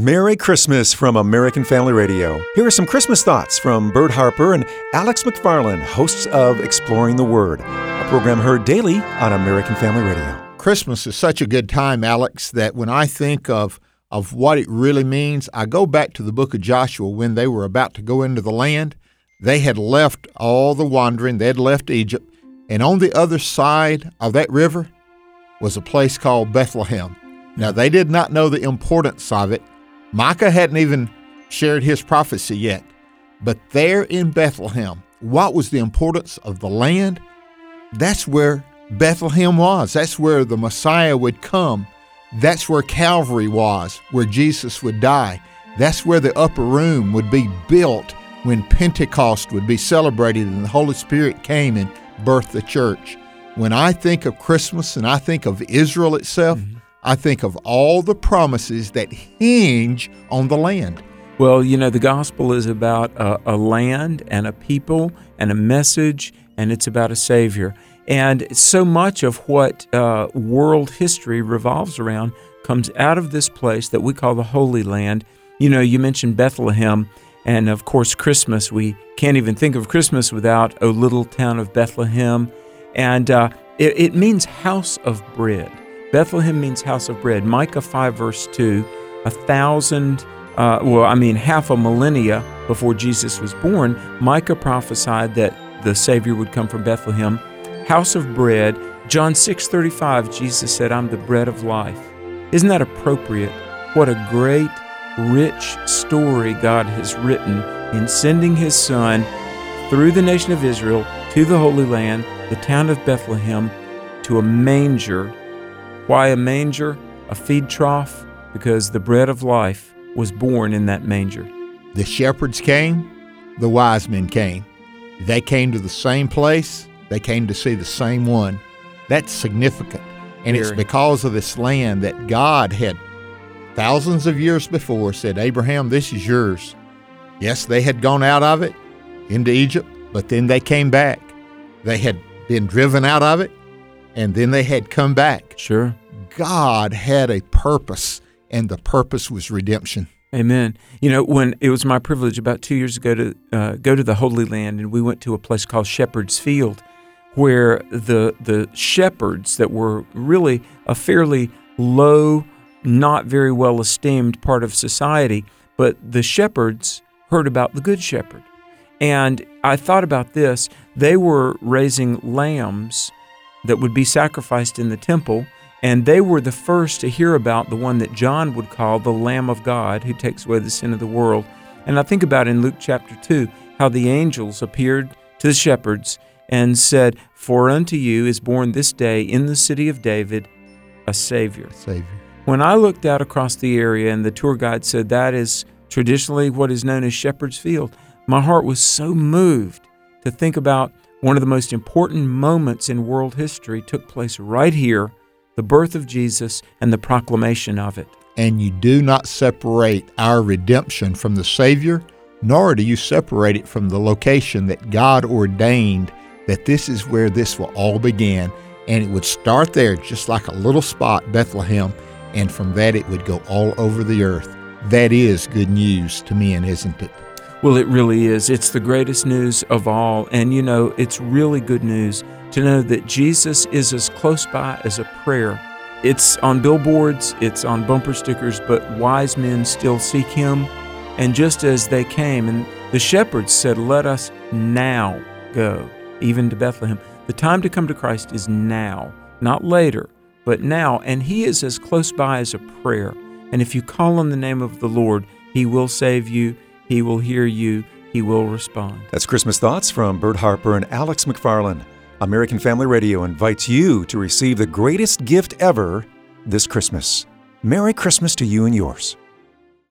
Merry Christmas from American Family Radio. Here are some Christmas thoughts from Bert Harper and Alex McFarland, hosts of Exploring the Word, a program heard daily on American Family Radio. Christmas is such a good time, Alex, that when I think of of what it really means, I go back to the book of Joshua when they were about to go into the land. They had left all the wandering, they had left Egypt, and on the other side of that river was a place called Bethlehem. Now, they did not know the importance of it. Micah hadn't even shared his prophecy yet. But there in Bethlehem, what was the importance of the land? That's where Bethlehem was. That's where the Messiah would come. That's where Calvary was, where Jesus would die. That's where the upper room would be built when Pentecost would be celebrated and the Holy Spirit came and birthed the church. When I think of Christmas and I think of Israel itself, mm-hmm. I think of all the promises that hinge on the land. Well, you know, the gospel is about a, a, land and a people and a message, and it's about a Savior. And so much of what uh, world history revolves around comes out of this place that we call the Holy Land. You know, you mentioned Bethlehem, and of course, Christmas. We can't even think of Christmas without a little town of Bethlehem. And uh, it, it means house of bread. Bethlehem means house of bread. Micah 5, verse 2, a thousand, uh, well, I mean, half a millennia before Jesus was born, Micah prophesied that the Savior would come from Bethlehem. House of bread. John 6, 35, Jesus said, I'm the bread of life. Isn't that appropriate? What a great, rich story God has written in sending His Son through the nation of Israel to the Holy Land, the town of Bethlehem, to a manger why a manger? A feed trough? Because the bread of life was born in that manger. The shepherds came, the wise men came. They came to the same place, they came to see the same one. That's significant. And Very. it's because of this land that God had thousands of years before said, Abraham, this is yours. Yes, they had gone out of it into Egypt, but then they came back. They had been driven out of it, and then they had come back. Sure. God had a purpose, and the purpose was redemption. Amen. You know, when it was my privilege about two years ago to uh, go to the Holy Land, and we went to a place called Shepherd's Field, where the the shepherds that were really a fairly low, not very well esteemed part of society, but the shepherds heard about the Good Shepherd, and I thought about this: they were raising lambs that would be sacrificed in the temple and they were the first to hear about the one that John would call the Lamb of God who takes away the sin of the world. And I think about in Luke chapter 2 how the angels appeared to the shepherds and said, For unto you is born this day in the city of David a Savior. Savior. When I looked out across the area and the tour guide said that is traditionally what is known as Shepherd's Field, my heart was so moved to think about one of the most important moments in world history took place right here the birth of Jesus, and the proclamation of it. And you do not separate our redemption from the Savior, nor do you separate it from the location that God ordained that this is where this will all begin. And it would start there, just like a little spot, Bethlehem, and from that it would go all over the earth. That is good news to men, isn't it? Well, it really is. It's the greatest news of all. And you know, it's really good news to know that Jesus is as close by as a prayer. It's on billboards, it's on bumper stickers, but wise men still seek him. And just as they came, and the shepherds said, Let us now go, even to Bethlehem. The time to come to Christ is now, not later, but now. And he is as close by as a prayer. And if you call on the name of the Lord, he will save you, he will hear you, he will respond. That's Christmas Thoughts from Bert Harper and Alex McFarland. American Family Radio invites you to receive the greatest gift ever this Christmas. Merry Christmas to you and yours.